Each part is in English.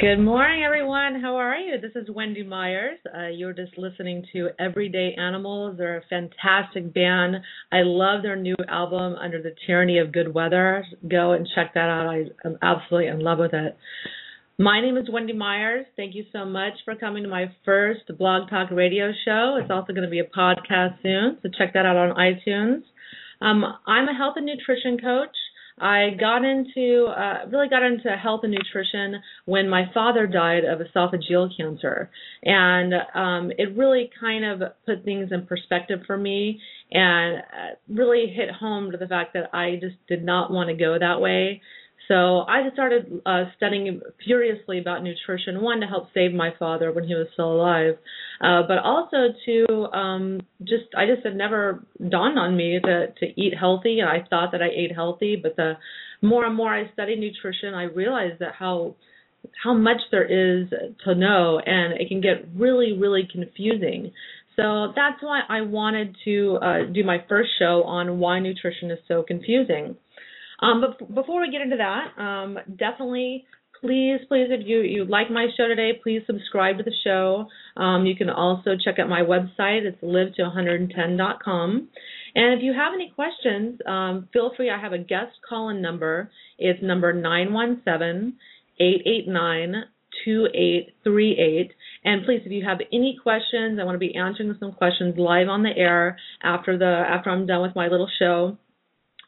Good morning, everyone. How are you? This is Wendy Myers. Uh, you're just listening to Everyday Animals. They're a fantastic band. I love their new album, Under the Tyranny of Good Weather. Go and check that out. I, am absolutely in love with it. My name is Wendy Myers. Thank you so much for coming to my first Blog Talk radio show. It's also going to be a podcast soon, so check that out on iTunes. Um, I'm a health and nutrition coach. I got into uh, really got into health and nutrition when my father died of esophageal cancer, and um, it really kind of put things in perspective for me, and uh, really hit home to the fact that I just did not want to go that way. So I started uh, studying furiously about nutrition, one to help save my father when he was still alive, uh, but also to um, just I just had never dawned on me to to eat healthy. I thought that I ate healthy, but the more and more I studied nutrition, I realized that how how much there is to know, and it can get really really confusing. So that's why I wanted to uh, do my first show on why nutrition is so confusing. Um, but before we get into that, um, definitely please, please, if you, you like my show today, please subscribe to the show. Um, you can also check out my website. It's live to110.com. And if you have any questions, um, feel free. I have a guest call-in number. It's number 917 889 2838. And please, if you have any questions, I want to be answering some questions live on the air after the after I'm done with my little show.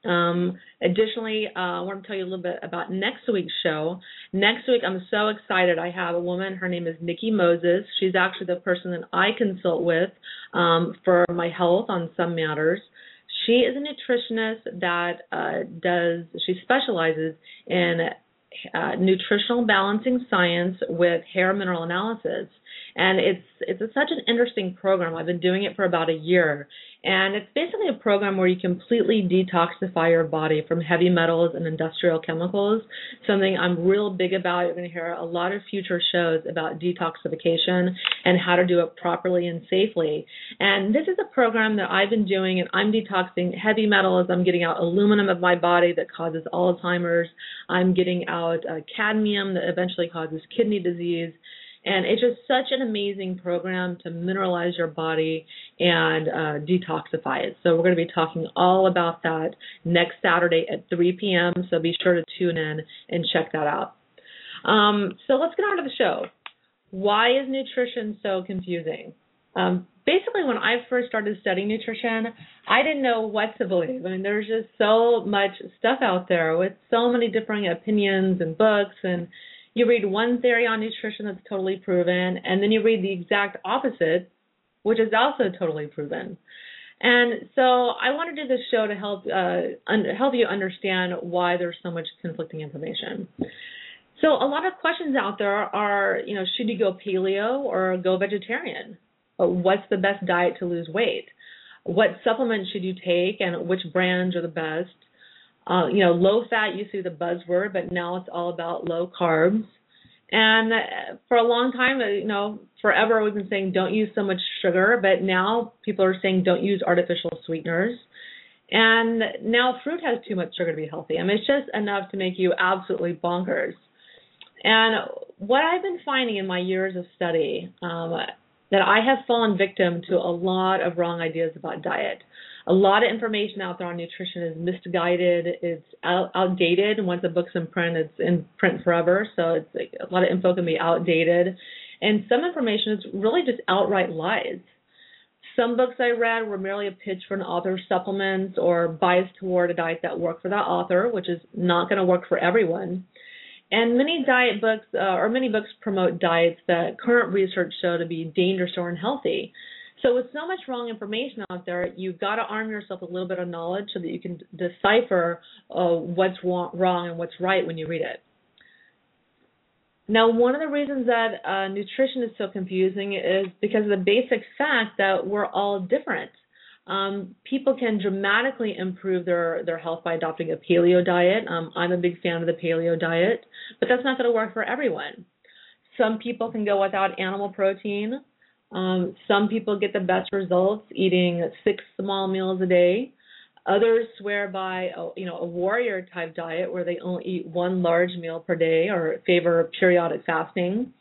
Um, additionally, uh, I want to tell you a little bit about next week's show. Next week, I'm so excited. I have a woman. Her name is Nikki Moses. She's actually the person that I consult with um, for my health on some matters. She is a nutritionist that uh, does. She specializes in uh, nutritional balancing science with hair mineral analysis and it's it's a, such an interesting program. I've been doing it for about a year, and it's basically a program where you completely detoxify your body from heavy metals and industrial chemicals. Something I'm real big about. You're going to hear a lot of future shows about detoxification and how to do it properly and safely. And this is a program that I've been doing, and I'm detoxing heavy metals. I'm getting out aluminum of my body that causes Alzheimer's. I'm getting out uh, cadmium that eventually causes kidney disease. And it's just such an amazing program to mineralize your body and uh, detoxify it. So we're going to be talking all about that next Saturday at 3 p.m. So be sure to tune in and check that out. Um, so let's get on to the show. Why is nutrition so confusing? Um, basically, when I first started studying nutrition, I didn't know what to believe. I mean, there's just so much stuff out there with so many different opinions and books and you read one theory on nutrition that's totally proven, and then you read the exact opposite, which is also totally proven. And so I want to do this show to help uh, un- help you understand why there's so much conflicting information. So a lot of questions out there are, you know, should you go paleo or go vegetarian? What's the best diet to lose weight? What supplements should you take, and which brands are the best? Uh, you know, low fat used to be the buzzword, but now it's all about low carbs. And uh, for a long time, uh, you know, forever we've been saying don't use so much sugar, but now people are saying don't use artificial sweeteners. And now fruit has too much sugar to be healthy. I mean, it's just enough to make you absolutely bonkers. And what I've been finding in my years of study, um, that I have fallen victim to a lot of wrong ideas about diet a lot of information out there on nutrition is misguided. It's out, outdated. Once a book's in print, it's in print forever. So it's like a lot of info can be outdated, and some information is really just outright lies. Some books I read were merely a pitch for an author's supplements or biased toward a diet that worked for that author, which is not going to work for everyone. And many diet books, uh, or many books promote diets that current research show to be dangerous or unhealthy. So with so much wrong information out there, you've got to arm yourself with a little bit of knowledge so that you can decipher uh, what's wrong and what's right when you read it. Now, one of the reasons that uh, nutrition is so confusing is because of the basic fact that we're all different. Um, people can dramatically improve their, their health by adopting a paleo diet. Um, I'm a big fan of the paleo diet, but that's not going to work for everyone. Some people can go without animal protein. Um, some people get the best results eating six small meals a day. Others swear by a, you know a warrior type diet where they only eat one large meal per day or favor periodic fasting.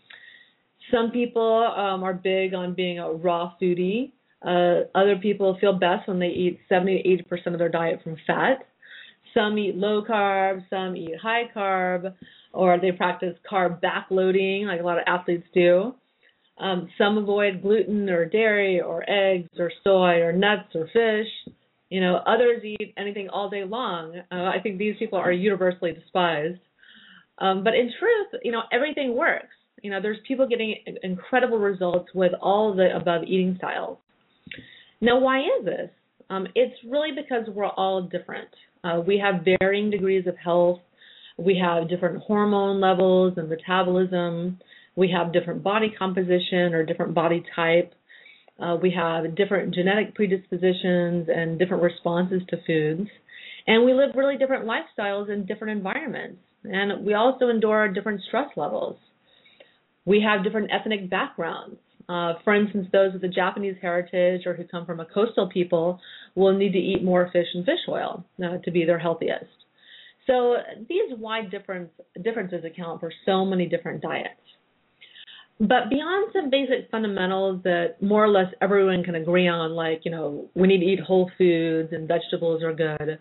Some people um, are big on being a raw foodie. Uh, other people feel best when they eat 70 to 80 percent of their diet from fat. Some eat low carb, some eat high carb, or they practice carb backloading, like a lot of athletes do. Um, some avoid gluten or dairy or eggs or soy or nuts or fish. You know, others eat anything all day long. Uh, I think these people are universally despised. Um, but in truth, you know, everything works. You know, there's people getting incredible results with all the above eating styles. Now, why is this? Um, it's really because we're all different. Uh, we have varying degrees of health. We have different hormone levels and metabolism. We have different body composition or different body type. Uh, we have different genetic predispositions and different responses to foods. And we live really different lifestyles in different environments. And we also endure different stress levels. We have different ethnic backgrounds. Uh, for instance, those with a Japanese heritage or who come from a coastal people will need to eat more fish and fish oil uh, to be their healthiest. So these wide difference, differences account for so many different diets. But beyond some basic fundamentals that more or less everyone can agree on, like, you know, we need to eat whole foods and vegetables are good,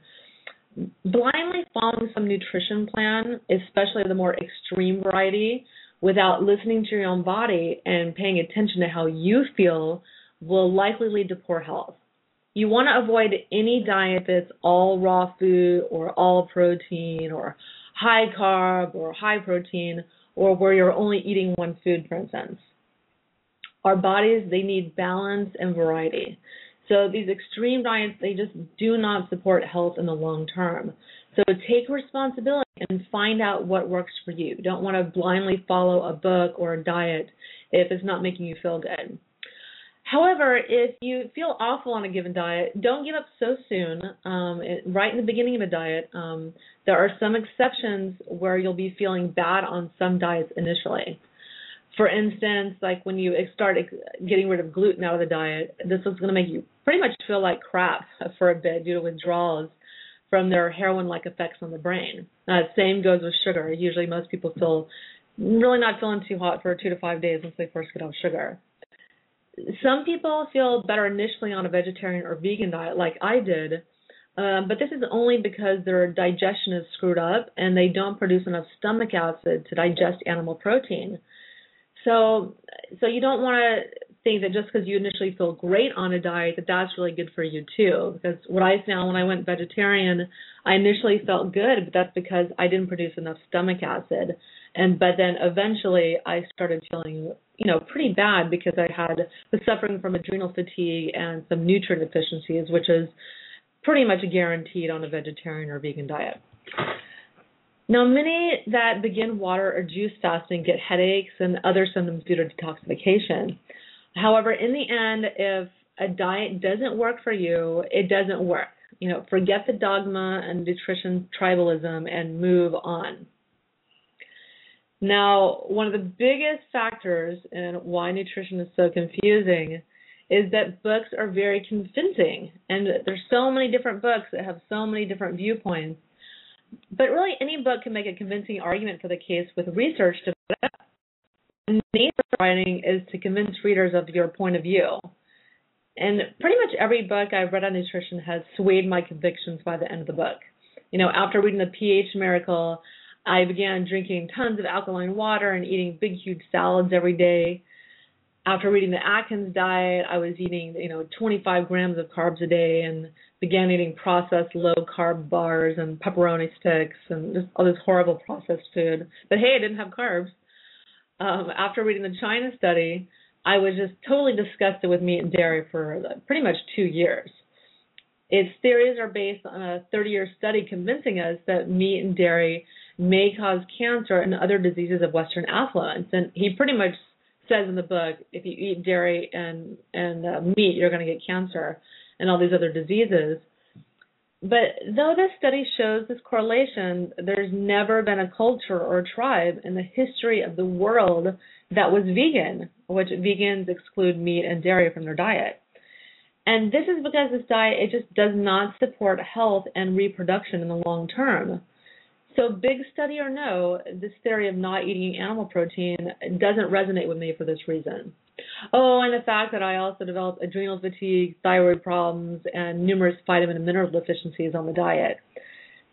blindly following some nutrition plan, especially the more extreme variety, without listening to your own body and paying attention to how you feel, will likely lead to poor health. You want to avoid any diet that's all raw food or all protein or high carb or high protein or where you're only eating one food, for instance. Our bodies, they need balance and variety. So these extreme diets, they just do not support health in the long term. So take responsibility and find out what works for you. Don't want to blindly follow a book or a diet if it's not making you feel good. However, if you feel awful on a given diet, don't give up so soon. Um, right in the beginning of a diet, um, there are some exceptions where you'll be feeling bad on some diets initially. For instance, like when you start getting rid of gluten out of the diet, this is going to make you pretty much feel like crap for a bit due to withdrawals from their heroin-like effects on the brain. Uh, same goes with sugar. Usually, most people feel really not feeling too hot for two to five days once they first get off sugar some people feel better initially on a vegetarian or vegan diet, like I did, um, but this is only because their digestion is screwed up and they don't produce enough stomach acid to digest animal protein. So, so you don't want to think that just because you initially feel great on a diet that that's really good for you too. Because what I found when I went vegetarian, I initially felt good, but that's because I didn't produce enough stomach acid. And but then eventually I started feeling you know pretty bad because I had was suffering from adrenal fatigue and some nutrient deficiencies, which is pretty much guaranteed on a vegetarian or vegan diet. Now, many that begin water or juice fasting get headaches and other symptoms due to detoxification. However, in the end, if a diet doesn't work for you, it doesn't work. You know, forget the dogma and nutrition tribalism and move on. Now, one of the biggest factors in why nutrition is so confusing is that books are very convincing, and there's so many different books that have so many different viewpoints. But really, any book can make a convincing argument for the case with research to back it up. The nature of writing is to convince readers of your point of view. And pretty much every book I've read on nutrition has swayed my convictions by the end of the book. You know, after reading The pH Miracle, I began drinking tons of alkaline water and eating big, huge salads every day. After reading the Atkins diet, I was eating, you know, 25 grams of carbs a day and began eating processed low carb bars and pepperoni sticks and just all this horrible processed food. But hey, I didn't have carbs. Um, after reading the China study, I was just totally disgusted with meat and dairy for pretty much two years. Its theories are based on a 30 year study convincing us that meat and dairy may cause cancer and other diseases of Western affluence. And he pretty much says in the book, if you eat dairy and and uh, meat, you're going to get cancer and all these other diseases. But though this study shows this correlation, there's never been a culture or tribe in the history of the world that was vegan, which vegans exclude meat and dairy from their diet. And this is because this diet it just does not support health and reproduction in the long term. So, big study or no, this theory of not eating animal protein doesn't resonate with me for this reason. Oh, and the fact that I also developed adrenal fatigue, thyroid problems, and numerous vitamin and mineral deficiencies on the diet.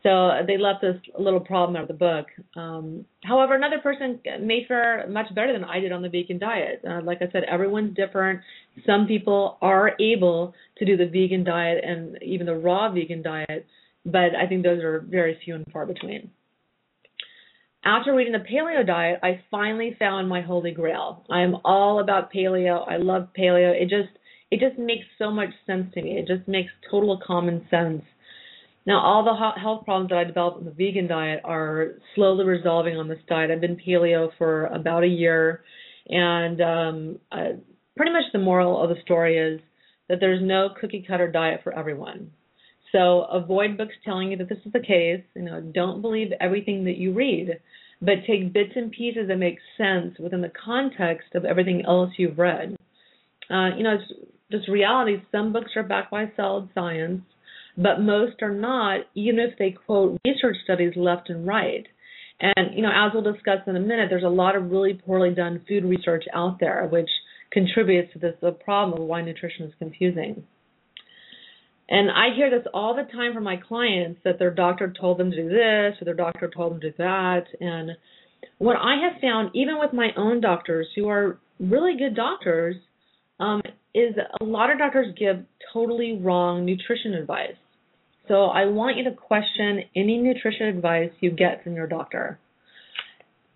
So they left this little problem out of the book. Um, however, another person may fare much better than I did on the vegan diet. Uh, like I said, everyone's different. Some people are able to do the vegan diet and even the raw vegan diet, but I think those are very few and far between. After reading the paleo diet, I finally found my holy grail. I'm all about paleo. I love paleo. It just it just makes so much sense to me. It just makes total common sense. Now, all the health problems that I developed on the vegan diet are slowly resolving on this diet. I've been paleo for about a year, and um, uh, pretty much the moral of the story is that there's no cookie cutter diet for everyone. So avoid books telling you that this is the case. You know, don't believe everything that you read, but take bits and pieces that make sense within the context of everything else you've read. Uh, you know, it's just reality. Some books are backed by solid science, but most are not, even if they quote research studies left and right. And you know, as we'll discuss in a minute, there's a lot of really poorly done food research out there, which contributes to this the problem of why nutrition is confusing. And I hear this all the time from my clients that their doctor told them to do this or their doctor told them to do that. And what I have found, even with my own doctors who are really good doctors, um, is a lot of doctors give totally wrong nutrition advice. So I want you to question any nutrition advice you get from your doctor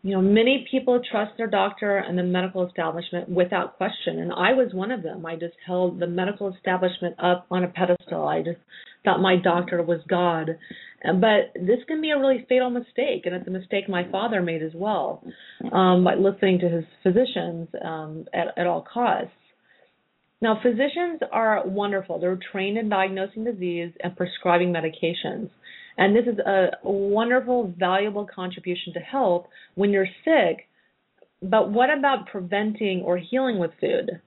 you know, many people trust their doctor and the medical establishment without question, and I was one of them. I just held the medical establishment up on a pedestal. I just thought my doctor was God. But this can be a really fatal mistake, and it's a mistake my father made as well um, by listening to his physicians um, at, at all costs. Now, physicians are wonderful. They're trained in diagnosing disease and prescribing medications. And this is a wonderful, valuable contribution to health when you're sick. But what about preventing or healing with food?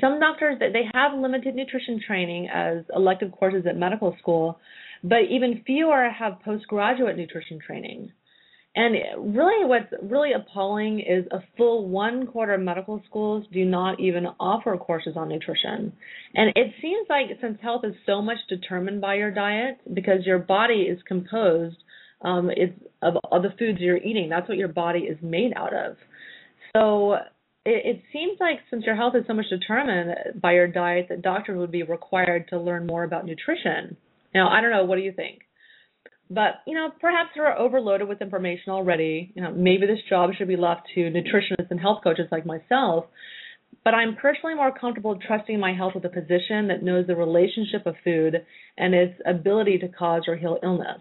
Some doctors they have limited nutrition training as elective courses at medical school, but even fewer have postgraduate nutrition training. And really, what's really appalling is a full one quarter of medical schools do not even offer courses on nutrition. And it seems like since health is so much determined by your diet, because your body is composed um, it's of, of the foods you're eating, that's what your body is made out of. So it, it seems like since your health is so much determined by your diet, that doctors would be required to learn more about nutrition. Now, I don't know. What do you think? But, you know, perhaps they're overloaded with information already. You know, maybe this job should be left to nutritionists and health coaches like myself. But I'm personally more comfortable trusting my health with a physician that knows the relationship of food and its ability to cause or heal illness.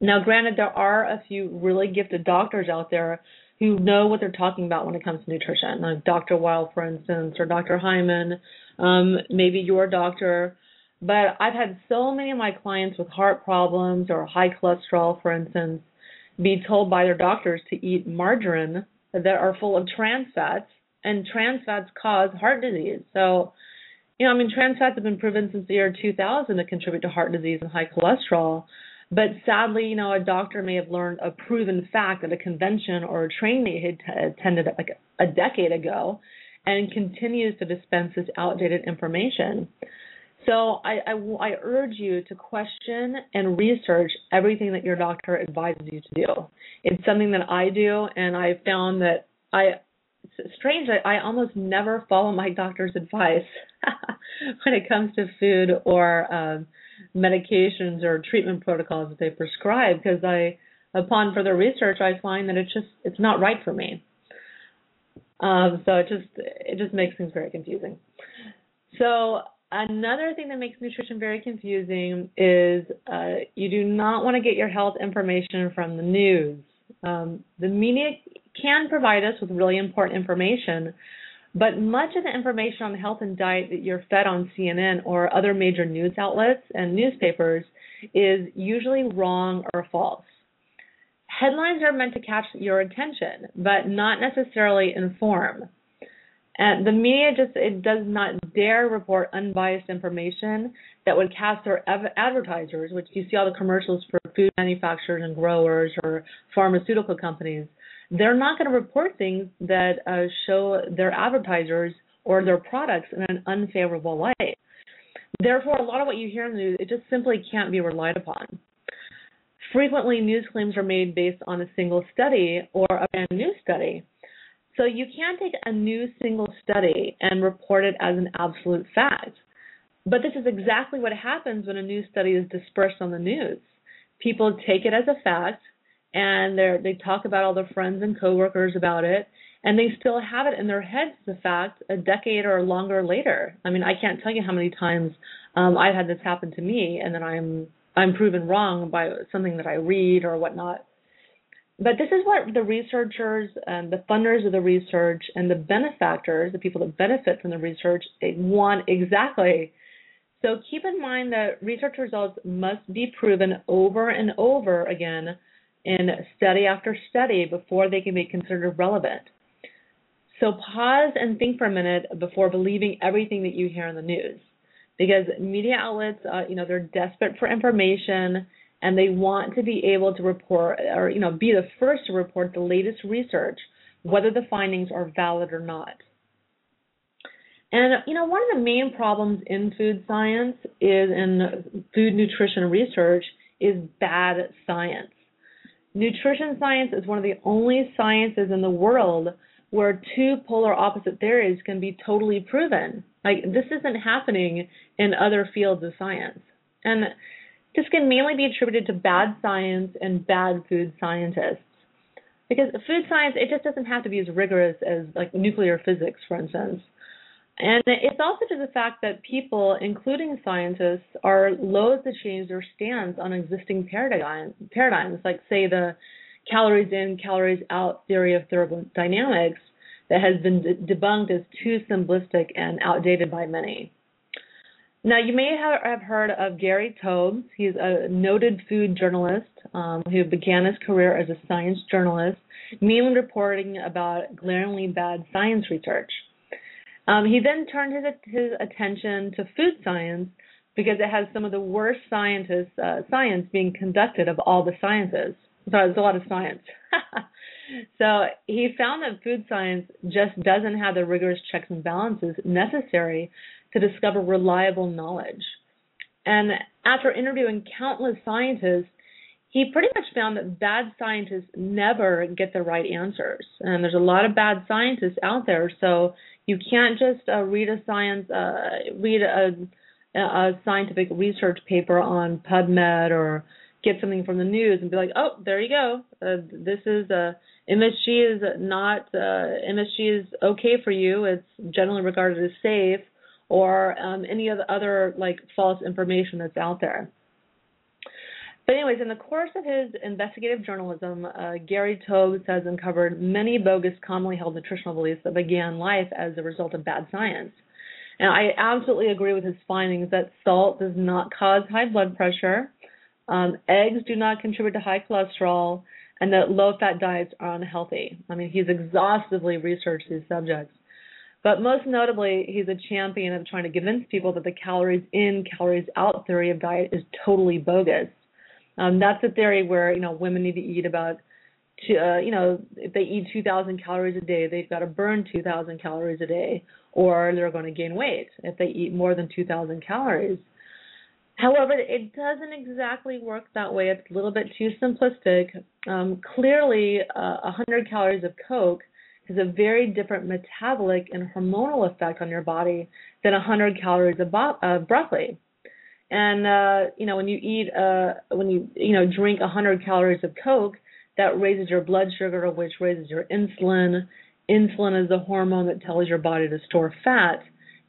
Now, granted, there are a few really gifted doctors out there who know what they're talking about when it comes to nutrition, like Dr. Weil, for instance, or Dr. Hyman, um, maybe your doctor but I've had so many of my clients with heart problems or high cholesterol, for instance, be told by their doctors to eat margarine that are full of trans fats, and trans fats cause heart disease. So, you know, I mean, trans fats have been proven since the year 2000 to contribute to heart disease and high cholesterol. But sadly, you know, a doctor may have learned a proven fact at a convention or a training they had attended like a decade ago and continues to dispense this outdated information. So I, I, I, urge you to question and research everything that your doctor advises you to do. It's something that I do, and I found that I it's strange. I, I almost never follow my doctor's advice when it comes to food or um, medications or treatment protocols that they prescribe because I, upon further research, I find that it's just it's not right for me. Um, so it just it just makes things very confusing. So Another thing that makes nutrition very confusing is uh, you do not want to get your health information from the news. Um, the media can provide us with really important information, but much of the information on health and diet that you're fed on CNN or other major news outlets and newspapers is usually wrong or false. Headlines are meant to catch your attention, but not necessarily inform. And the media just it does not dare report unbiased information that would cast their advertisers, which you see all the commercials for food manufacturers and growers or pharmaceutical companies, they're not going to report things that uh, show their advertisers or their products in an unfavorable light. Therefore, a lot of what you hear in the news, it just simply can't be relied upon. Frequently, news claims are made based on a single study or a brand new study. So you can't take a new single study and report it as an absolute fact. But this is exactly what happens when a new study is dispersed on the news. People take it as a fact and they they talk about all their friends and coworkers about it and they still have it in their heads as a fact a decade or longer later. I mean, I can't tell you how many times um, I've had this happen to me and then I'm I'm proven wrong by something that I read or whatnot. But this is what the researchers and the funders of the research and the benefactors, the people that benefit from the research, they want exactly. So keep in mind that research results must be proven over and over again in study after study before they can be considered relevant. So pause and think for a minute before believing everything that you hear in the news because media outlets, uh, you know, they're desperate for information and they want to be able to report or you know be the first to report the latest research whether the findings are valid or not. And you know one of the main problems in food science is in food nutrition research is bad science. Nutrition science is one of the only sciences in the world where two polar opposite theories can be totally proven. Like this isn't happening in other fields of science. And this can mainly be attributed to bad science and bad food scientists. Because food science, it just doesn't have to be as rigorous as like nuclear physics, for instance. And it's also to the fact that people, including scientists, are loath to change their stance on existing paradigm, paradigms, like say the calories in, calories out theory of thermodynamics that has been de- debunked as too simplistic and outdated by many. Now, you may have heard of Gary Taubes. He's a noted food journalist um, who began his career as a science journalist, mainly reporting about glaringly bad science research. Um, he then turned his, his attention to food science because it has some of the worst scientists, uh, science being conducted of all the sciences. So there's a lot of science. so he found that food science just doesn't have the rigorous checks and balances necessary to discover reliable knowledge. And after interviewing countless scientists, he pretty much found that bad scientists never get the right answers. And there's a lot of bad scientists out there, so you can't just uh, read a science, uh, read a, a scientific research paper on PubMed or get something from the news and be like, oh, there you go. Uh, this is uh, MSG is not uh, MSG is okay for you. It's generally regarded as safe or um, any of the other like false information that's out there. But anyways, in the course of his investigative journalism, uh, Gary Taubes has uncovered many bogus, commonly held nutritional beliefs that began life as a result of bad science. And I absolutely agree with his findings that salt does not cause high blood pressure, um, eggs do not contribute to high cholesterol, and that low-fat diets are unhealthy. I mean, he's exhaustively researched these subjects. But most notably, he's a champion of trying to convince people that the calories in, calories out theory of diet is totally bogus. Um, that's a theory where you know women need to eat about, uh, you know, if they eat 2,000 calories a day, they've got to burn 2,000 calories a day, or they're going to gain weight if they eat more than 2,000 calories. However, it doesn't exactly work that way. It's a little bit too simplistic. Um, clearly, uh, 100 calories of Coke has a very different metabolic and hormonal effect on your body than 100 calories of bo- uh, broccoli. And uh, you know, when you eat, uh, when you you know drink 100 calories of Coke, that raises your blood sugar, which raises your insulin. Insulin is the hormone that tells your body to store fat,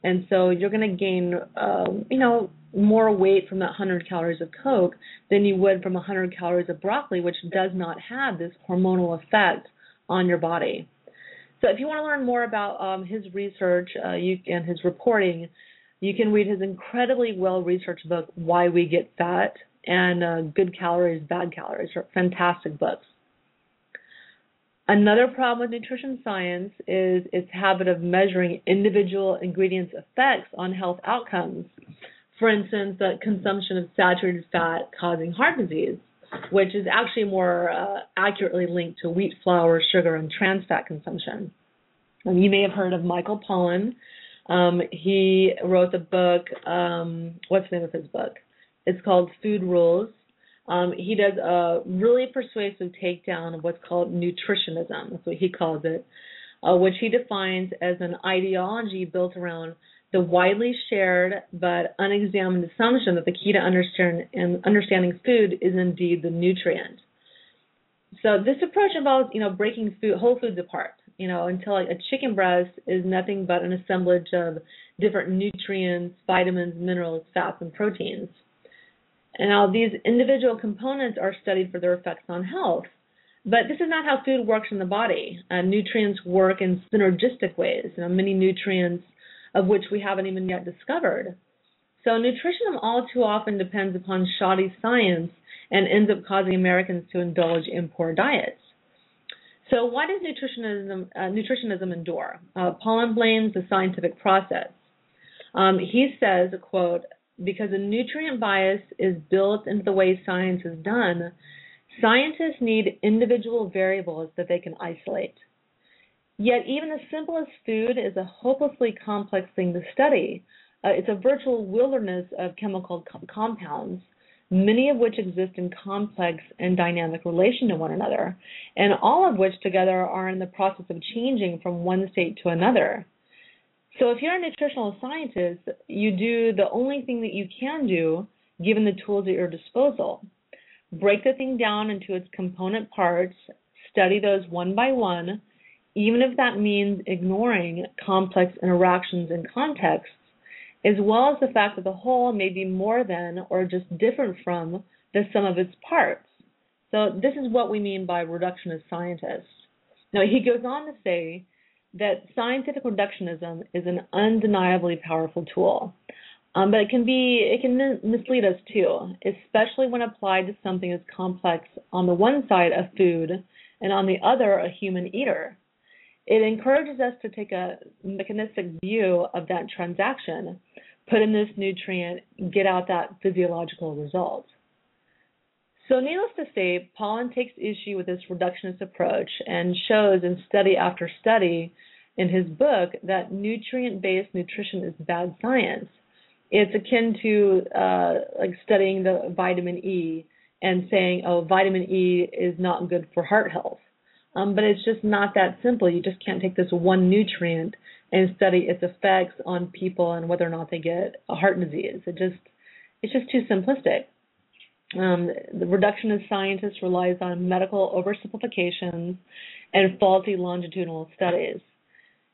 and so you're going to gain, um, you know, more weight from that 100 calories of Coke than you would from 100 calories of broccoli, which does not have this hormonal effect on your body. So if you want to learn more about um, his research uh, you, and his reporting, you can read his incredibly well-researched book, Why We Get Fat, and uh, Good Calories, Bad Calories. Are fantastic books. Another problem with nutrition science is its habit of measuring individual ingredients' effects on health outcomes. For instance, the consumption of saturated fat causing heart disease, which is actually more uh, accurately linked to wheat flour, sugar, and trans fat consumption. And you may have heard of Michael Pollan. Um, he wrote the book, um, what's the name of his book? It's called Food Rules um, he does a really persuasive takedown of what's called nutritionism. That's what he calls it, uh, which he defines as an ideology built around the widely shared but unexamined assumption that the key to understand and understanding food is indeed the nutrient. So this approach involves, you know, breaking food, whole foods apart, you know, until like a chicken breast is nothing but an assemblage of different nutrients, vitamins, minerals, fats, and proteins. And now these individual components are studied for their effects on health. But this is not how food works in the body. Uh, nutrients work in synergistic ways, you know, many nutrients of which we haven't even yet discovered. So nutrition all too often depends upon shoddy science and ends up causing Americans to indulge in poor diets. So why does nutritionism, uh, nutritionism endure? Uh, Pollan blames the scientific process. Um, he says, quote, because a nutrient bias is built into the way science is done, scientists need individual variables that they can isolate. Yet, even the simplest food is a hopelessly complex thing to study. Uh, it's a virtual wilderness of chemical co- compounds, many of which exist in complex and dynamic relation to one another, and all of which together are in the process of changing from one state to another. So if you're a nutritional scientist, you do the only thing that you can do given the tools at your disposal. Break the thing down into its component parts, study those one by one, even if that means ignoring complex interactions and contexts, as well as the fact that the whole may be more than or just different from the sum of its parts. So this is what we mean by reductionist scientists. Now he goes on to say that scientific reductionism is an undeniably powerful tool. Um, but it can be it can mislead us too, especially when applied to something as complex on the one side of food and on the other a human eater. It encourages us to take a mechanistic view of that transaction, put in this nutrient, get out that physiological result. So, needless to say, Pollan takes issue with this reductionist approach and shows in study after study in his book that nutrient based nutrition is bad science. It's akin to uh, like studying the vitamin E and saying, oh, vitamin E is not good for heart health. Um, but it's just not that simple. You just can't take this one nutrient and study its effects on people and whether or not they get a heart disease. It just it's just too simplistic. Um, the reductionist scientist relies on medical oversimplifications and faulty longitudinal studies.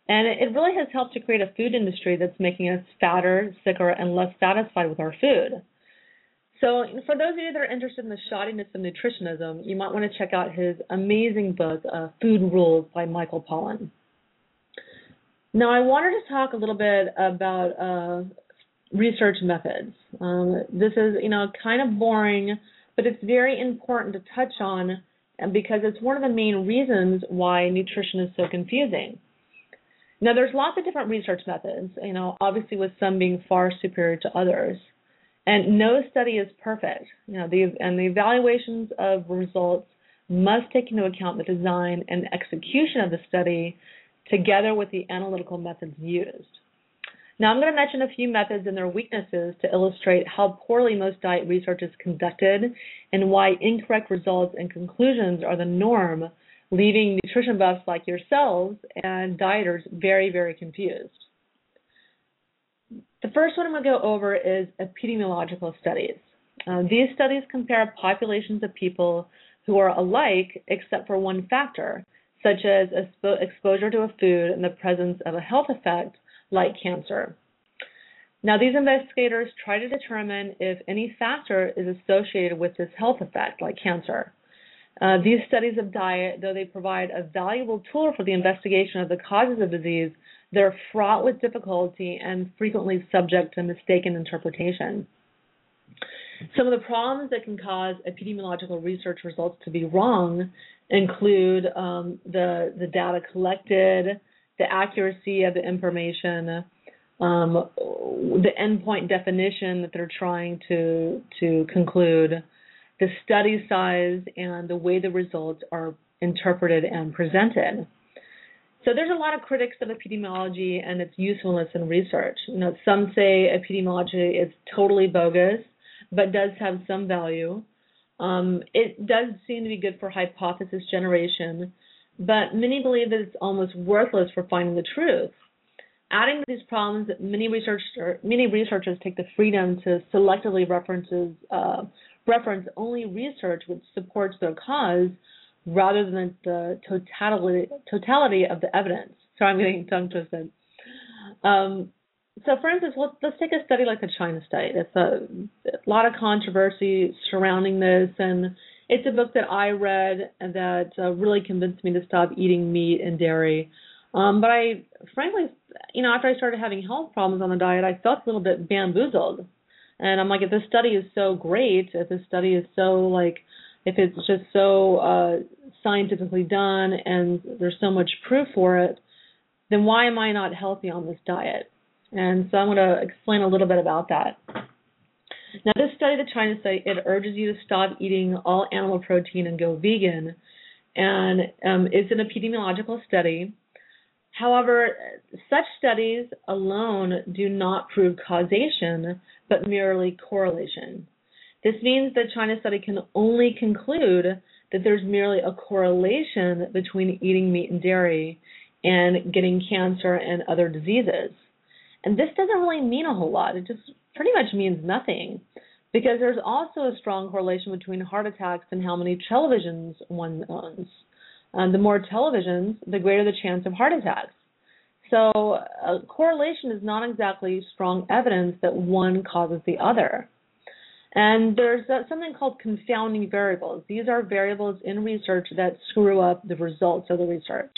And it really has helped to create a food industry that's making us fatter, sicker, and less satisfied with our food. So, for those of you that are interested in the shoddiness of nutritionism, you might want to check out his amazing book, uh, Food Rules by Michael Pollan. Now, I wanted to talk a little bit about uh, research methods. Um, this is, you know, kind of boring, but it's very important to touch on because it's one of the main reasons why nutrition is so confusing. Now, there's lots of different research methods, you know, obviously with some being far superior to others. And no study is perfect. You know, the, and the evaluations of results must take into account the design and execution of the study together with the analytical methods used. Now, I'm going to mention a few methods and their weaknesses to illustrate how poorly most diet research is conducted and why incorrect results and conclusions are the norm, leaving nutrition buffs like yourselves and dieters very, very confused. The first one I'm going to go over is epidemiological studies. Uh, these studies compare populations of people who are alike except for one factor, such as exposure to a food and the presence of a health effect like cancer. Now, these investigators try to determine if any factor is associated with this health effect, like cancer. Uh, these studies of diet, though they provide a valuable tool for the investigation of the causes of disease, they're fraught with difficulty and frequently subject to mistaken interpretation. Some of the problems that can cause epidemiological research results to be wrong include um, the the data collected, the accuracy of the information, um, the endpoint definition that they're trying to to conclude, the study size, and the way the results are interpreted and presented. So there's a lot of critics of epidemiology and its usefulness in research. You know, some say epidemiology is totally bogus, but does have some value. Um, it does seem to be good for hypothesis generation, but many believe that it's almost worthless for finding the truth. Adding to these problems, many researchers many researchers take the freedom to selectively references uh, reference only research which supports their cause rather than the totality totality of the evidence. So I'm getting tongue twisted. Um, so, for instance, let's, let's take a study like the China study. There's a, a lot of controversy surrounding this, and it's a book that I read that uh, really convinced me to stop eating meat and dairy. Um, but I, frankly, you know, after I started having health problems on the diet, I felt a little bit bamboozled. And I'm like, if this study is so great, if this study is so like if it's just so uh, scientifically done and there's so much proof for it, then why am I not healthy on this diet? And so I'm going to explain a little bit about that. Now, this study, the China study, it urges you to stop eating all animal protein and go vegan. And um, it's an epidemiological study. However, such studies alone do not prove causation, but merely correlation. This means that China study can only conclude that there's merely a correlation between eating meat and dairy and getting cancer and other diseases. And this doesn't really mean a whole lot. It just pretty much means nothing because there's also a strong correlation between heart attacks and how many televisions one owns. Um, the more televisions, the greater the chance of heart attacks. So, a correlation is not exactly strong evidence that one causes the other. And there's something called confounding variables. These are variables in research that screw up the results of the research.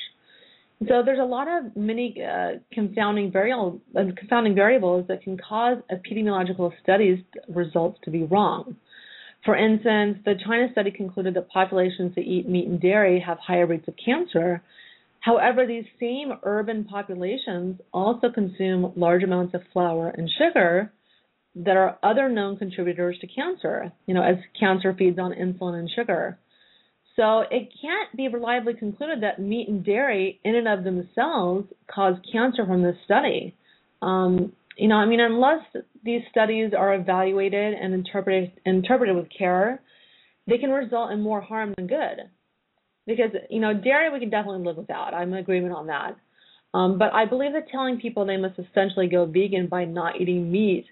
So there's a lot of many uh, confounding, variable, uh, confounding variables that can cause epidemiological studies results to be wrong. For instance, the China study concluded that populations that eat meat and dairy have higher rates of cancer. However, these same urban populations also consume large amounts of flour and sugar, that are other known contributors to cancer, you know, as cancer feeds on insulin and sugar. So it can't be reliably concluded that meat and dairy in and of themselves cause cancer from this study. Um, you know, I mean, unless these studies are evaluated and interpreted interpreted with care, they can result in more harm than good. Because you know, dairy we can definitely live without. I'm in agreement on that. Um, but I believe that telling people they must essentially go vegan by not eating meat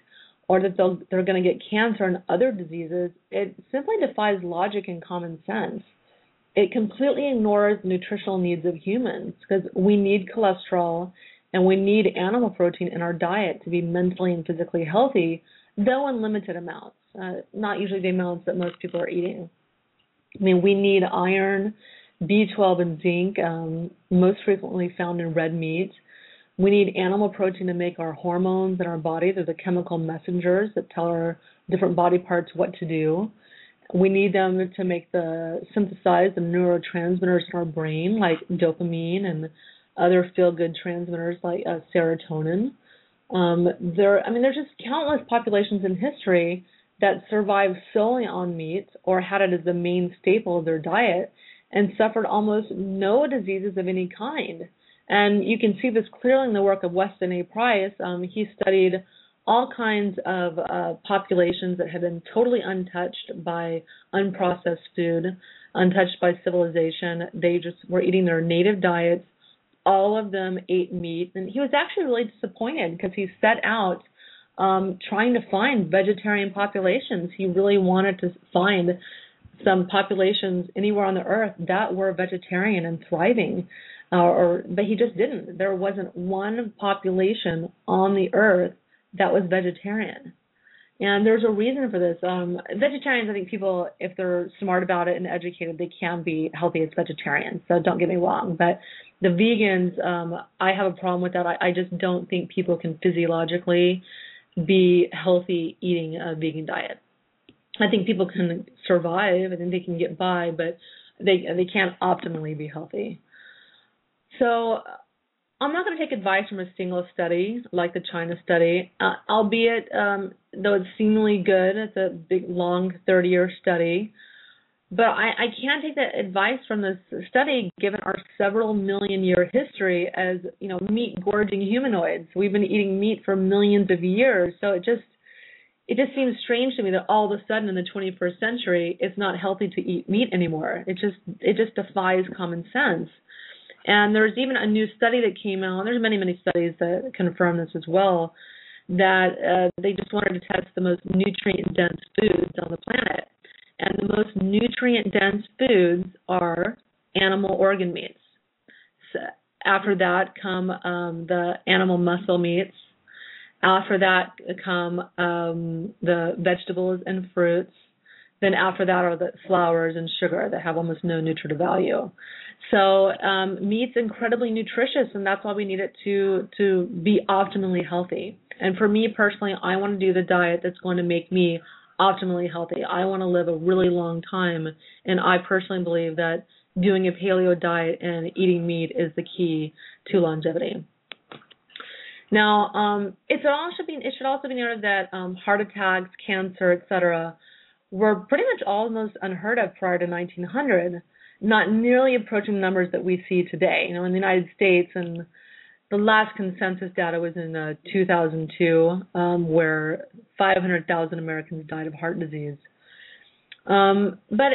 or that they're going to get cancer and other diseases, it simply defies logic and common sense. It completely ignores nutritional needs of humans because we need cholesterol and we need animal protein in our diet to be mentally and physically healthy, though in limited amounts, uh, not usually the amounts that most people are eating. I mean, we need iron, B12, and zinc, um, most frequently found in red meat. We need animal protein to make our hormones in our body. They're the chemical messengers that tell our different body parts what to do. We need them to make the synthesize the neurotransmitters in our brain, like dopamine and other feel-good transmitters like uh, serotonin. Um, there, I mean, there's just countless populations in history that survived solely on meat or had it as the main staple of their diet and suffered almost no diseases of any kind. And you can see this clearly in the work of Weston A. Price. Um, he studied all kinds of uh, populations that had been totally untouched by unprocessed food, untouched by civilization. They just were eating their native diets. All of them ate meat. And he was actually really disappointed because he set out um, trying to find vegetarian populations. He really wanted to find some populations anywhere on the earth that were vegetarian and thriving uh, or but he just didn't. There wasn't one population on the earth that was vegetarian. And there's a reason for this. Um, vegetarians, I think people, if they're smart about it and educated, they can be healthy as vegetarians. So don't get me wrong. But the vegans, um, I have a problem with that. I, I just don't think people can physiologically be healthy eating a vegan diet. I think people can survive. I think they can get by, but they they can't optimally be healthy. So I'm not going to take advice from a single study like the China study, uh, albeit um, though it's seemingly good. It's a big, long 30-year study, but I, I can't take that advice from this study given our several million year history as you know meat gorging humanoids. We've been eating meat for millions of years, so it just it just seems strange to me that all of a sudden in the 21st century it's not healthy to eat meat anymore. It just it just defies common sense. And there's even a new study that came out. And there's many many studies that confirm this as well. That uh, they just wanted to test the most nutrient dense foods on the planet, and the most nutrient dense foods are animal organ meats. So after that come um, the animal muscle meats. After that come um, the vegetables and fruits. Then after that are the flours and sugar that have almost no nutritive value. So um, meat's incredibly nutritious, and that's why we need it to to be optimally healthy. And for me personally, I want to do the diet that's going to make me optimally healthy. I want to live a really long time, and I personally believe that doing a paleo diet and eating meat is the key to longevity. Now, um, it should also be it should also be noted that um, heart attacks, cancer, etc., were pretty much almost unheard of prior to 1900 not nearly approaching the numbers that we see today. You know, in the United States, and the last consensus data was in uh, 2002, um, where 500,000 Americans died of heart disease. Um, but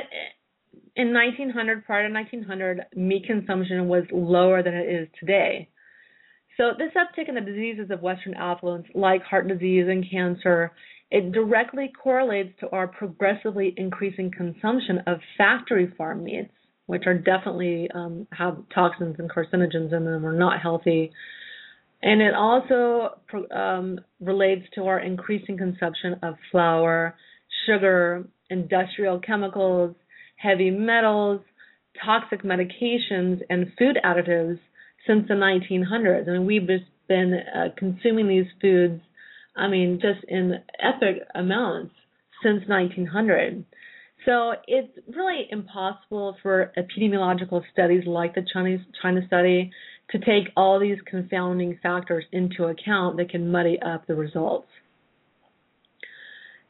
in 1900, prior to 1900, meat consumption was lower than it is today. So this uptick in the diseases of Western affluence, like heart disease and cancer, it directly correlates to our progressively increasing consumption of factory farm meats which are definitely um, have toxins and carcinogens in them, are not healthy. And it also um, relates to our increasing consumption of flour, sugar, industrial chemicals, heavy metals, toxic medications, and food additives since the 1900s. I mean, we've just been uh, consuming these foods, I mean, just in epic amounts since 1900. So it's really impossible for epidemiological studies like the Chinese China study to take all these confounding factors into account that can muddy up the results.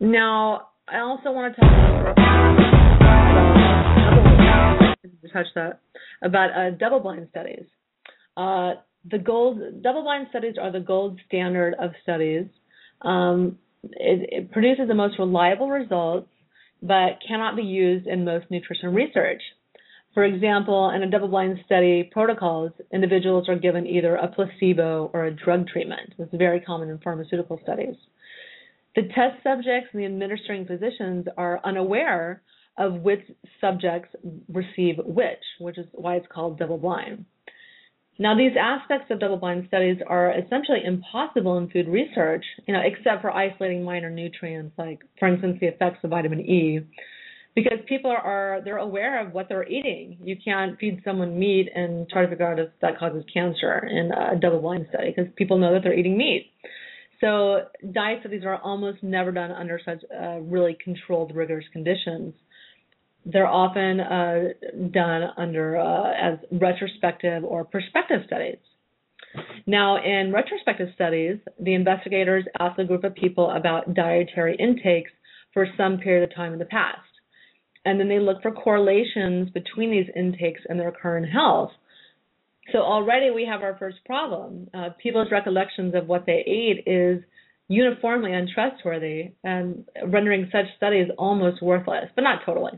Now, I also want to talk touch that about uh, double-blind studies. Uh, the gold double-blind studies are the gold standard of studies. Um, it, it produces the most reliable results but cannot be used in most nutrition research. For example, in a double blind study protocols, individuals are given either a placebo or a drug treatment. This is very common in pharmaceutical studies. The test subjects and the administering physicians are unaware of which subjects receive which, which is why it's called double blind. Now, these aspects of double-blind studies are essentially impossible in food research, you know, except for isolating minor nutrients, like, for instance, the effects of vitamin E, because people are they're aware of what they're eating. You can't feed someone meat and try to figure out if that causes cancer in a double-blind study, because people know that they're eating meat. So diet studies are almost never done under such uh, really controlled, rigorous conditions they're often uh, done under uh, as retrospective or prospective studies. Now, in retrospective studies, the investigators ask a group of people about dietary intakes for some period of time in the past. And then they look for correlations between these intakes and their current health. So already we have our first problem. Uh, people's recollections of what they ate is uniformly untrustworthy and rendering such studies almost worthless, but not totally.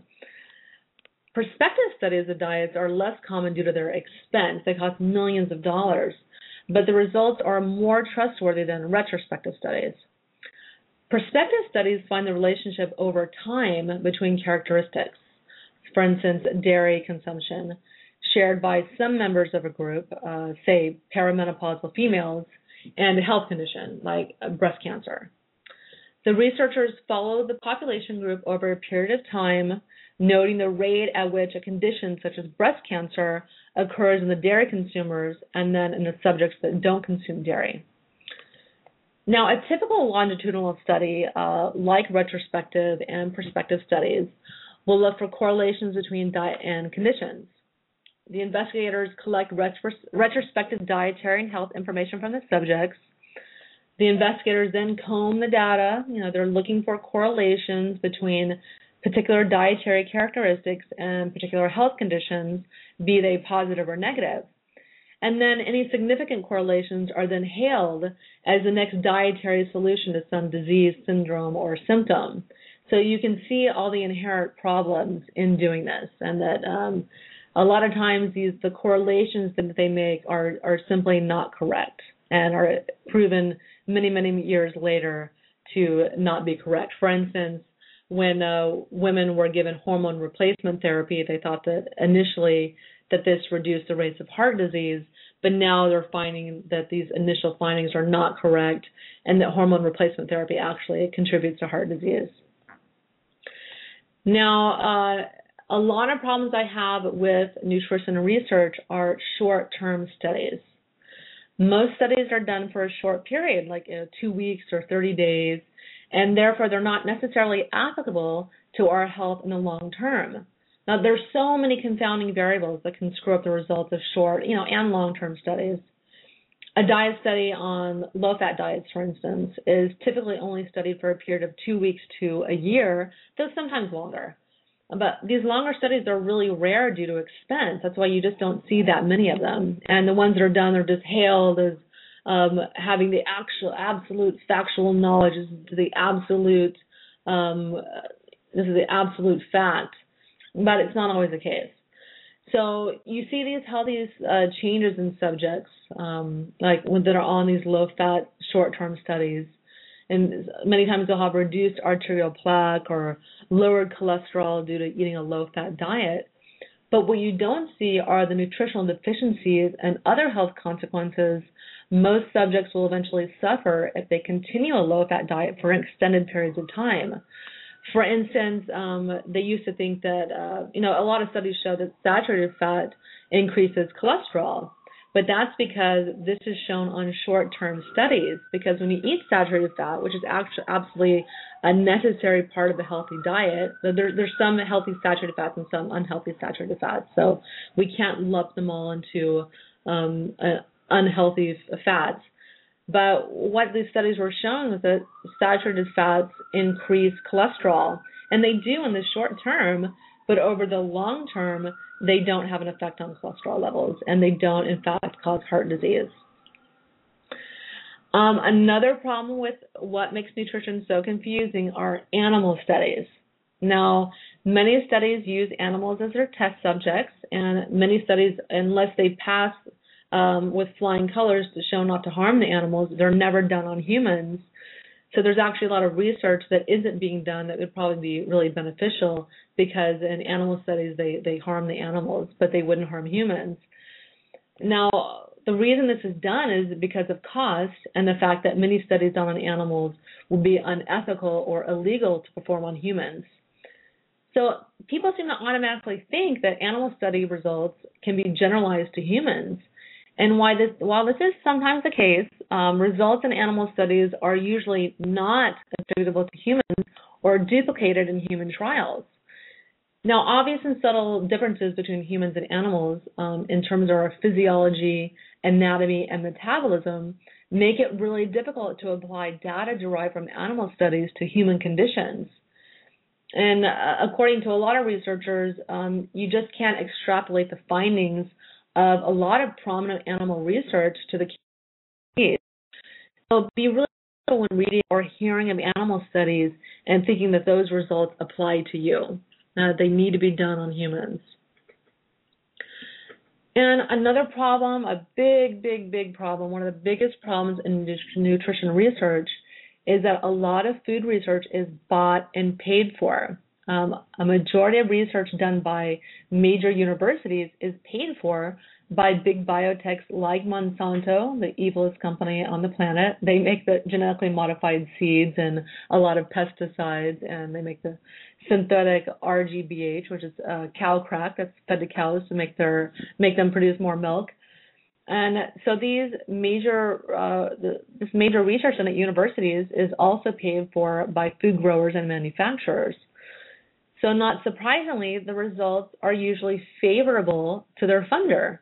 Prospective studies of diets are less common due to their expense. They cost millions of dollars, but the results are more trustworthy than retrospective studies. Prospective studies find the relationship over time between characteristics. For instance, dairy consumption shared by some members of a group, uh, say perimenopausal females, and a health condition like breast cancer. The researchers followed the population group over a period of time noting the rate at which a condition such as breast cancer occurs in the dairy consumers and then in the subjects that don't consume dairy. Now, a typical longitudinal study, uh, like retrospective and prospective studies, will look for correlations between diet and conditions. The investigators collect retrospective dietary and health information from the subjects. The investigators then comb the data. You know, they're looking for correlations between particular dietary characteristics and particular health conditions, be they positive or negative. And then any significant correlations are then hailed as the next dietary solution to some disease, syndrome, or symptom. So you can see all the inherent problems in doing this, and that um, a lot of times these the correlations that they make are are simply not correct and are proven many many years later to not be correct. For instance, when uh, women were given hormone replacement therapy, they thought that initially that this reduced the rates of heart disease, but now they're finding that these initial findings are not correct and that hormone replacement therapy actually contributes to heart disease. Now, uh, a lot of problems I have with nutrition research are short term studies. Most studies are done for a short period, like you know, two weeks or 30 days, and therefore they're not necessarily applicable to our health in the long term. Now, there's so many confounding variables that can screw up the results of short, you know, and long-term studies. A diet study on low-fat diets, for instance, is typically only studied for a period of two weeks to a year, though sometimes longer. But these longer studies are really rare due to expense. That's why you just don't see that many of them. And the ones that are done are just hailed as um, having the actual, absolute factual knowledge. Is the absolute, um, this is the absolute fact. But it's not always the case. So you see these how these uh, changes in subjects, um, like when that are on these low-fat short-term studies, and many times they'll have reduced arterial plaque or lowered cholesterol due to eating a low fat diet. But what you don't see are the nutritional deficiencies and other health consequences most subjects will eventually suffer if they continue a low fat diet for extended periods of time. For instance, um, they used to think that, uh, you know, a lot of studies show that saturated fat increases cholesterol. But that's because this is shown on short-term studies. Because when you eat saturated fat, which is actually absolutely a necessary part of a healthy diet, there, there's some healthy saturated fats and some unhealthy saturated fats. So we can't lump them all into um, uh, unhealthy fats. But what these studies were showing was that saturated fats increase cholesterol, and they do in the short term. But over the long term, they don't have an effect on cholesterol levels and they don't, in fact, cause heart disease. Um, another problem with what makes nutrition so confusing are animal studies. Now, many studies use animals as their test subjects, and many studies, unless they pass um, with flying colors to show not to harm the animals, they're never done on humans. So there's actually a lot of research that isn't being done that would probably be really beneficial because in animal studies they, they harm the animals, but they wouldn't harm humans. Now, the reason this is done is because of cost and the fact that many studies done on animals would be unethical or illegal to perform on humans. So people seem to automatically think that animal study results can be generalized to humans. And why this, while this is sometimes the case, um, results in animal studies are usually not attributable to humans or duplicated in human trials. Now, obvious and subtle differences between humans and animals um, in terms of our physiology, anatomy, and metabolism make it really difficult to apply data derived from animal studies to human conditions. And uh, according to a lot of researchers, um, you just can't extrapolate the findings of a lot of prominent animal research to the case. So be really careful when reading or hearing of animal studies and thinking that those results apply to you. Uh, they need to be done on humans. And another problem, a big, big, big problem, one of the biggest problems in nutrition research is that a lot of food research is bought and paid for. Um, a majority of research done by major universities is paid for by big biotechs like Monsanto, the evilest company on the planet. They make the genetically modified seeds and a lot of pesticides, and they make the synthetic RGBH, which is uh, cow crack that's fed to cows to make their make them produce more milk. And so these major uh, the, this major research done at universities is also paid for by food growers and manufacturers. So, not surprisingly, the results are usually favorable to their funder.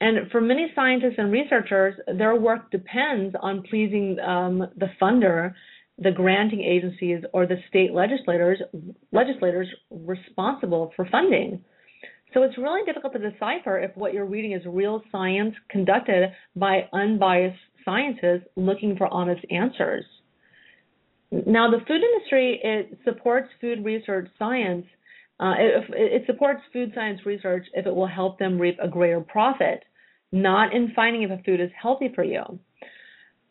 And for many scientists and researchers, their work depends on pleasing um, the funder, the granting agencies, or the state legislators legislators responsible for funding. So it's really difficult to decipher if what you're reading is real science conducted by unbiased scientists looking for honest answers. Now, the food industry it supports food research science. Uh, it, it supports food science research if it will help them reap a greater profit, not in finding if a food is healthy for you.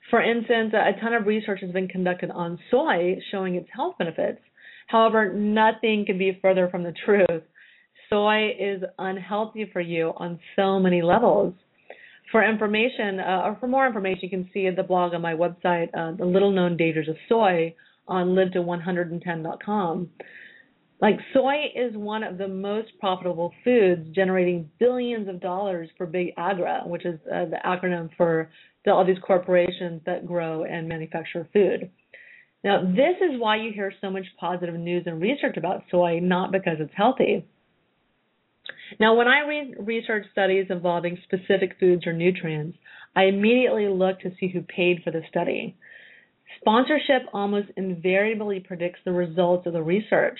For instance, a ton of research has been conducted on soy showing its health benefits. However, nothing can be further from the truth. Soy is unhealthy for you on so many levels for information uh, or for more information, you can see the blog on my website, uh, The Little Known Dangers of Soy, on live110.com. Like soy is one of the most profitable foods, generating billions of dollars for Big Agri, which is uh, the acronym for the, all these corporations that grow and manufacture food. Now, this is why you hear so much positive news and research about soy, not because it's healthy. Now, when I re- research studies involving specific foods or nutrients, I immediately look to see who paid for the study. Sponsorship almost invariably predicts the results of the research.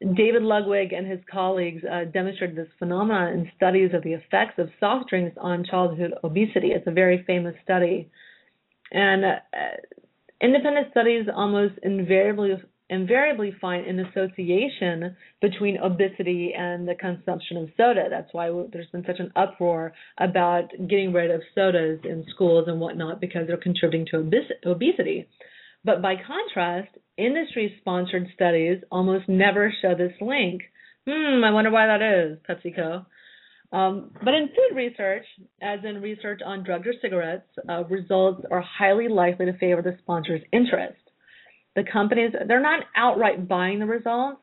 David Ludwig and his colleagues uh, demonstrated this phenomenon in studies of the effects of soft drinks on childhood obesity. It's a very famous study. And uh, independent studies almost invariably invariably find an association between obesity and the consumption of soda. That's why there's been such an uproar about getting rid of sodas in schools and whatnot because they're contributing to obesity. But by contrast, industry sponsored studies almost never show this link. Hmm, I wonder why that is, PepsiCo. Um, but in food research, as in research on drugs or cigarettes, uh, results are highly likely to favor the sponsor's interest the companies they're not outright buying the results,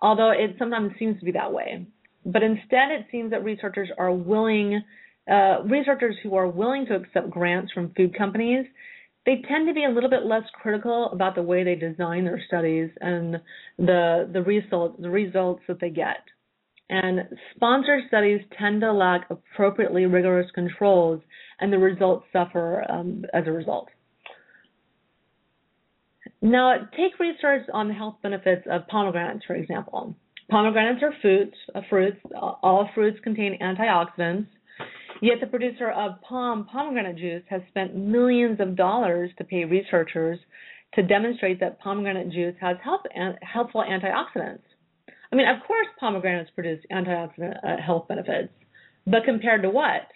although it sometimes seems to be that way. But instead, it seems that researchers are willing, uh, researchers who are willing to accept grants from food companies, they tend to be a little bit less critical about the way they design their studies and the the results the results that they get. And sponsored studies tend to lack appropriately rigorous controls, and the results suffer um, as a result. Now, take research on the health benefits of pomegranates, for example. Pomegranates are fruits, uh, fruits. All fruits contain antioxidants. Yet the producer of POM pomegranate juice has spent millions of dollars to pay researchers to demonstrate that pomegranate juice has helpful antioxidants. I mean, of course, pomegranates produce antioxidant uh, health benefits, but compared to what?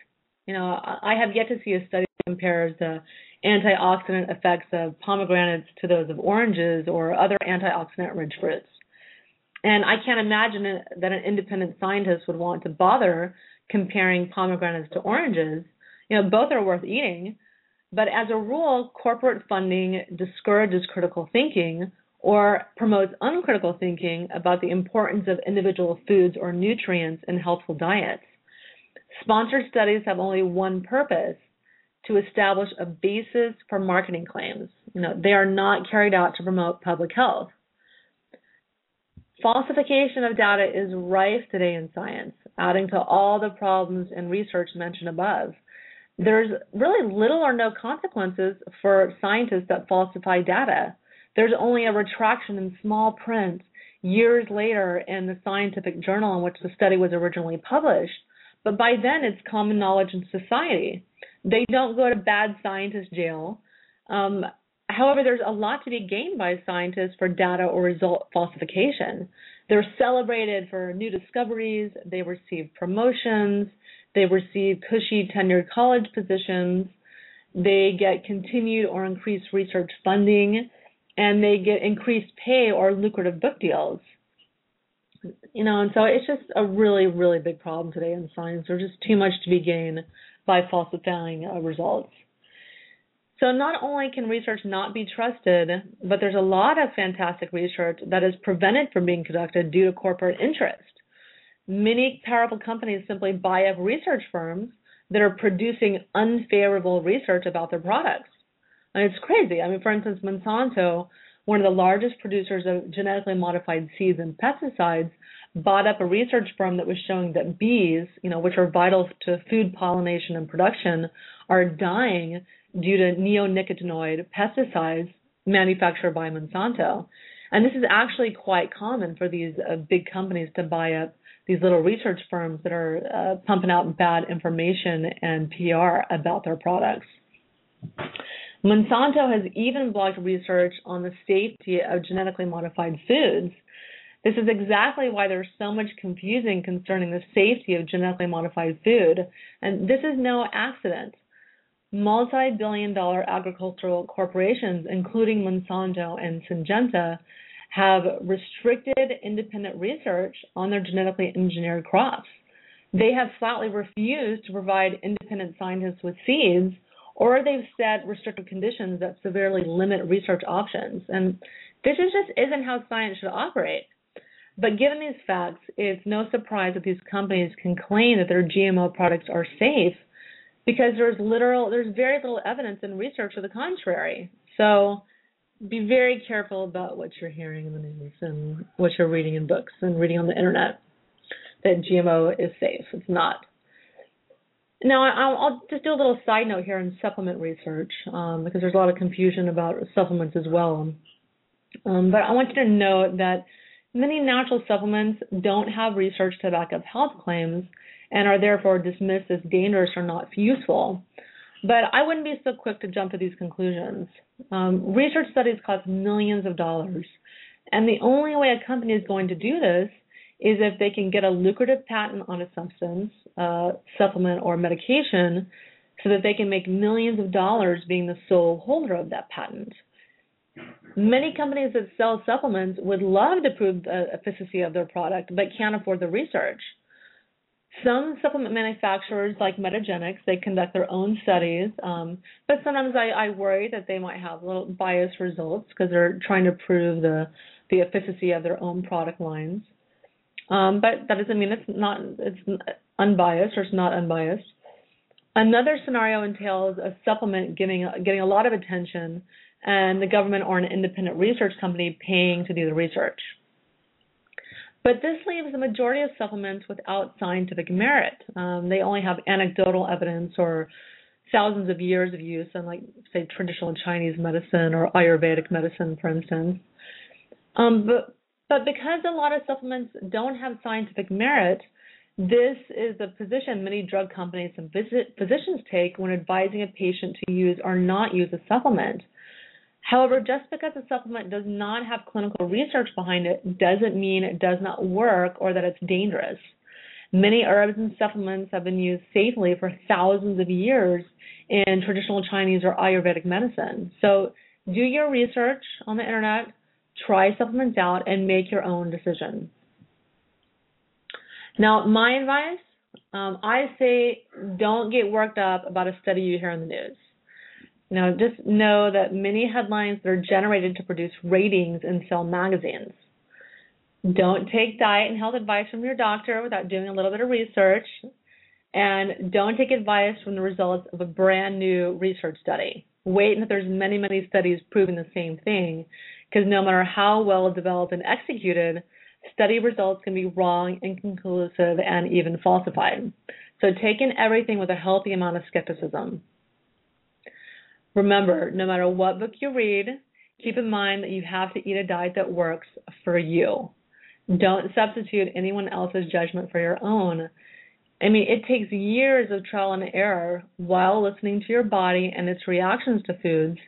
You know, I have yet to see a study that compares the antioxidant effects of pomegranates to those of oranges or other antioxidant rich fruits. And I can't imagine that an independent scientist would want to bother comparing pomegranates to oranges. You know, both are worth eating, but as a rule, corporate funding discourages critical thinking or promotes uncritical thinking about the importance of individual foods or nutrients in healthful diets. Sponsored studies have only one purpose to establish a basis for marketing claims. You know, they are not carried out to promote public health. Falsification of data is rife today in science, adding to all the problems in research mentioned above. There's really little or no consequences for scientists that falsify data. There's only a retraction in small print years later in the scientific journal in which the study was originally published. But by then, it's common knowledge in society. They don't go to bad scientist jail. Um, however, there's a lot to be gained by scientists for data or result falsification. They're celebrated for new discoveries, they receive promotions, they receive cushy tenured college positions, they get continued or increased research funding, and they get increased pay or lucrative book deals. You know, and so it's just a really, really big problem today in science. There's just too much to be gained by falsifying uh, results. So not only can research not be trusted, but there's a lot of fantastic research that is prevented from being conducted due to corporate interest. Many powerful companies simply buy up research firms that are producing unfavorable research about their products. And it's crazy. I mean, for instance, Monsanto one of the largest producers of genetically modified seeds and pesticides, bought up a research firm that was showing that bees, you know, which are vital to food pollination and production, are dying due to neonicotinoid pesticides manufactured by Monsanto. And this is actually quite common for these uh, big companies to buy up these little research firms that are uh, pumping out bad information and PR about their products. Monsanto has even blocked research on the safety of genetically modified foods. This is exactly why there's so much confusion concerning the safety of genetically modified food, and this is no accident. Multi billion dollar agricultural corporations, including Monsanto and Syngenta, have restricted independent research on their genetically engineered crops. They have flatly refused to provide independent scientists with seeds, or they've set restrictive conditions that severely limit research options. And this is just isn't how science should operate. But given these facts, it's no surprise that these companies can claim that their GMO products are safe because there's literal there's very little evidence and research to the contrary. So be very careful about what you're hearing in the news and what you're reading in books and reading on the internet that GMO is safe. It's not. Now, I'll, just do a little side note here on supplement research um, because there's a lot of confusion about supplements as well. Um, but I want you to note that many natural supplements don't have research to back up health claims and are therefore dismissed as dangerous or not useful. But I wouldn't be so quick to jump to these conclusions. Um, research studies cost millions of dollars, and the only way a company is going to do this is if they can get a lucrative patent on a substance, uh, supplement, or medication so that they can make millions of dollars being the sole holder of that patent. Many companies that sell supplements would love to prove the efficacy of their product but can't afford the research. Some supplement manufacturers, like Metagenics, they conduct their own studies, um, but sometimes I, I worry that they might have little biased results because they're trying to prove the the efficacy of their own product lines. Um, but that doesn't mean it's not it's unbiased or it's not unbiased. Another scenario entails a supplement getting getting a lot of attention, and the government or an independent research company paying to do the research. But this leaves the majority of supplements without scientific merit. Um, they only have anecdotal evidence or thousands of years of use, unlike, say, traditional Chinese medicine or Ayurvedic medicine, for instance. Um, but, but because a lot of supplements don't have scientific merit, this is the position many drug companies and physicians take when advising a patient to use or not use a supplement. However, just because a supplement does not have clinical research behind it doesn't mean it does not work or that it's dangerous. Many herbs and supplements have been used safely for thousands of years in traditional Chinese or Ayurvedic medicine. So do your research on the internet, try supplements out, and make your own decision. Now, my advice um, I say don't get worked up about a study you hear in the news. Now, just know that many headlines are generated to produce ratings and sell magazines. Don't take diet and health advice from your doctor without doing a little bit of research. And don't take advice from the results of a brand new research study. Wait until there's many, many studies proving the same thing, because no matter how well developed and executed, study results can be wrong, inconclusive, and even falsified. So take in everything with a healthy amount of skepticism. Remember, no matter what book you read, keep in mind that you have to eat a diet that works for you. Don't substitute anyone else's judgment for your own. I mean, it takes years of trial and error while listening to your body and its reactions to foods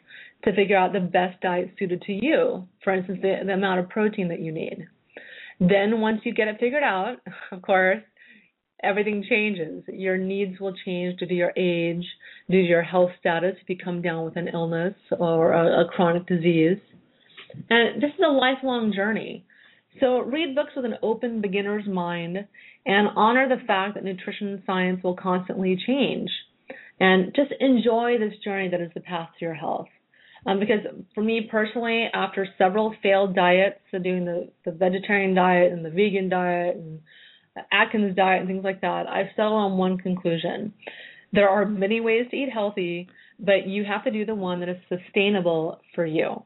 to figure out the best diet suited to you. For instance, the, the amount of protein that you need. Then, once you get it figured out, of course, everything changes. Your needs will change due to your age, to your health status if you come down with an illness or a, a chronic disease. And this is a lifelong journey. So read books with an open beginner's mind and honor the fact that nutrition science will constantly change. And just enjoy this journey that is the path to your health. Um, because for me personally, after several failed diets, so doing the, the vegetarian diet and the vegan diet and Atkins diet and things like that, I've settled on one conclusion. There are many ways to eat healthy, but you have to do the one that is sustainable for you.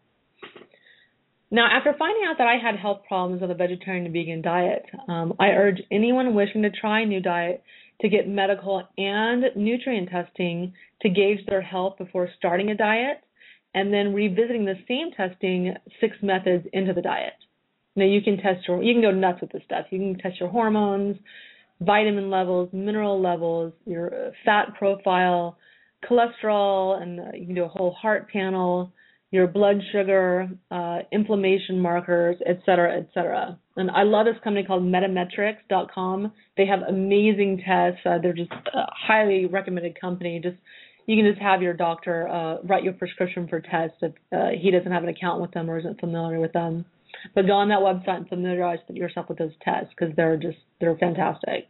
Now, after finding out that I had health problems with a vegetarian and vegan diet, um, I urge anyone wishing to try a new diet to get medical and nutrient testing to gauge their health before starting a diet, and then revisiting the same testing six methods into the diet. Now, you can test your, you can go nuts with this stuff. You can test your hormones, vitamin levels, mineral levels, your fat profile, cholesterol, and uh, you can do a whole heart panel your blood sugar, uh, inflammation markers, et cetera, et cetera. And I love this company called Metametrix.com. They have amazing tests. Uh, they're just a highly recommended company. Just you can just have your doctor uh, write your prescription for tests if uh, he doesn't have an account with them or isn't familiar with them. But go on that website and familiarize yourself with those tests because they're just they're fantastic.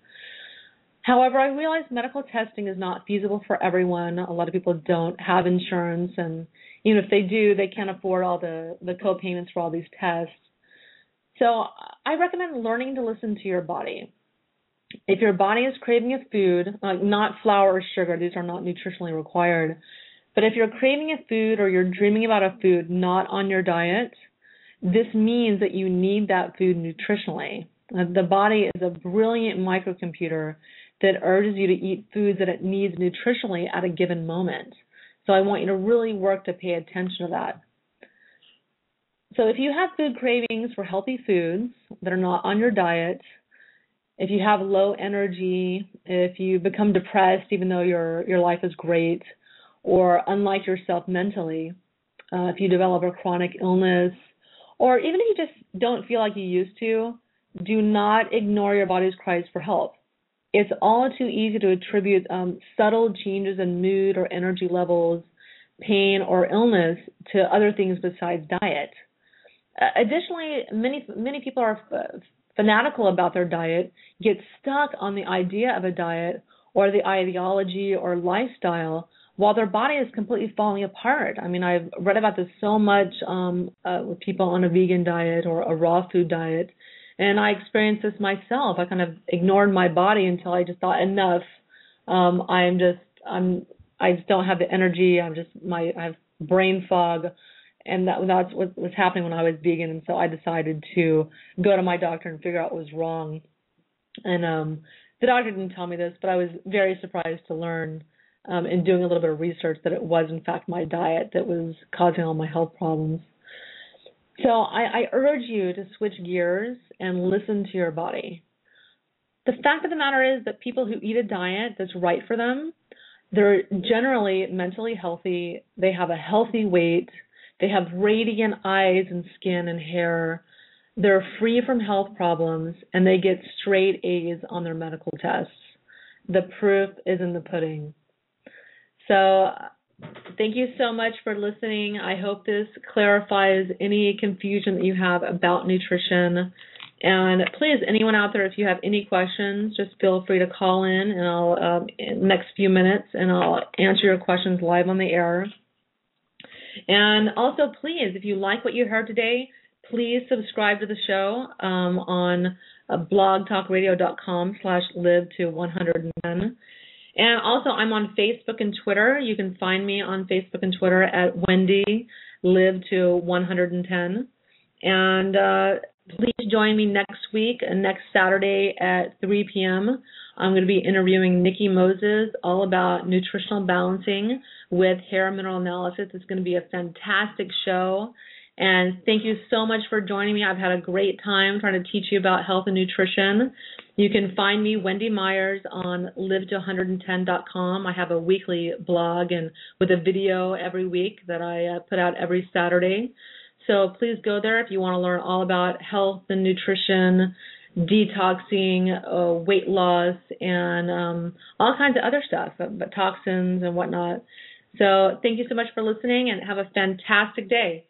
However, I realize medical testing is not feasible for everyone. A lot of people don't have insurance, and even if they do, they can't afford all the the co-payments for all these tests. So I recommend learning to listen to your body. If your body is craving a food, like not flour or sugar, these are not nutritionally required. But if you're craving a food or you're dreaming about a food not on your diet, this means that you need that food nutritionally. The body is a brilliant microcomputer that urges you to eat foods that it needs nutritionally at a given moment. So I want you to really work to pay attention to that. So if you have food cravings for healthy foods that are not on your diet, if you have low energy, if you become depressed even though your your life is great, or unlike yourself mentally, uh, if you develop a chronic illness, or even if you just don't feel like you used to, do not ignore your body's cries for help it's all too easy to attribute um, subtle changes in mood or energy levels, pain, or illness to other things besides diet. Uh, additionally, many many people are f- fanatical about their diet, get stuck on the idea of a diet or the ideology or lifestyle while their body is completely falling apart. I mean, I've read about this so much um, uh, with people on a vegan diet or a raw food diet and I experienced this myself. I kind of ignored my body until I just thought enough. Um, I'm just I'm I just don't have the energy. I'm just my I have brain fog, and that that's what was happening when I was vegan. And so I decided to go to my doctor and figure out what was wrong. And um, the doctor didn't tell me this, but I was very surprised to learn um, in doing a little bit of research that it was in fact my diet that was causing all my health problems. So I, I urge you to switch gears and listen to your body. The fact of the matter is that people who eat a diet that's right for them, they're generally mentally healthy, they have a healthy weight, they have radiant eyes and skin and hair, they're free from health problems, and they get straight A's on their medical tests. The proof is in the pudding. So Thank you so much for listening. I hope this clarifies any confusion that you have about nutrition. And please, anyone out there, if you have any questions, just feel free to call in, and I'll um, in next few minutes, and I'll answer your questions live on the air. And also, please, if you like what you heard today, please subscribe to the show um, on uh, blogtalkradio.com slash live to 110. And also, I'm on Facebook and Twitter. You can find me on Facebook and Twitter at Wendy Live to 110. And uh, please join me next week, uh, next Saturday at 3 p.m. I'm going to be interviewing Nikki Moses all about nutritional balancing with hair mineral analysis. It's going to be a fantastic show. And thank you so much for joining me. I've had a great time trying to teach you about health and nutrition. You can find me, Wendy Myers, on live110.com. I have a weekly blog and with a video every week that I uh, put out every Saturday. So please go there if you want to learn all about health and nutrition, detoxing, uh, weight loss, and um, all kinds of other stuff, but toxins and whatnot. So thank you so much for listening and have a fantastic day.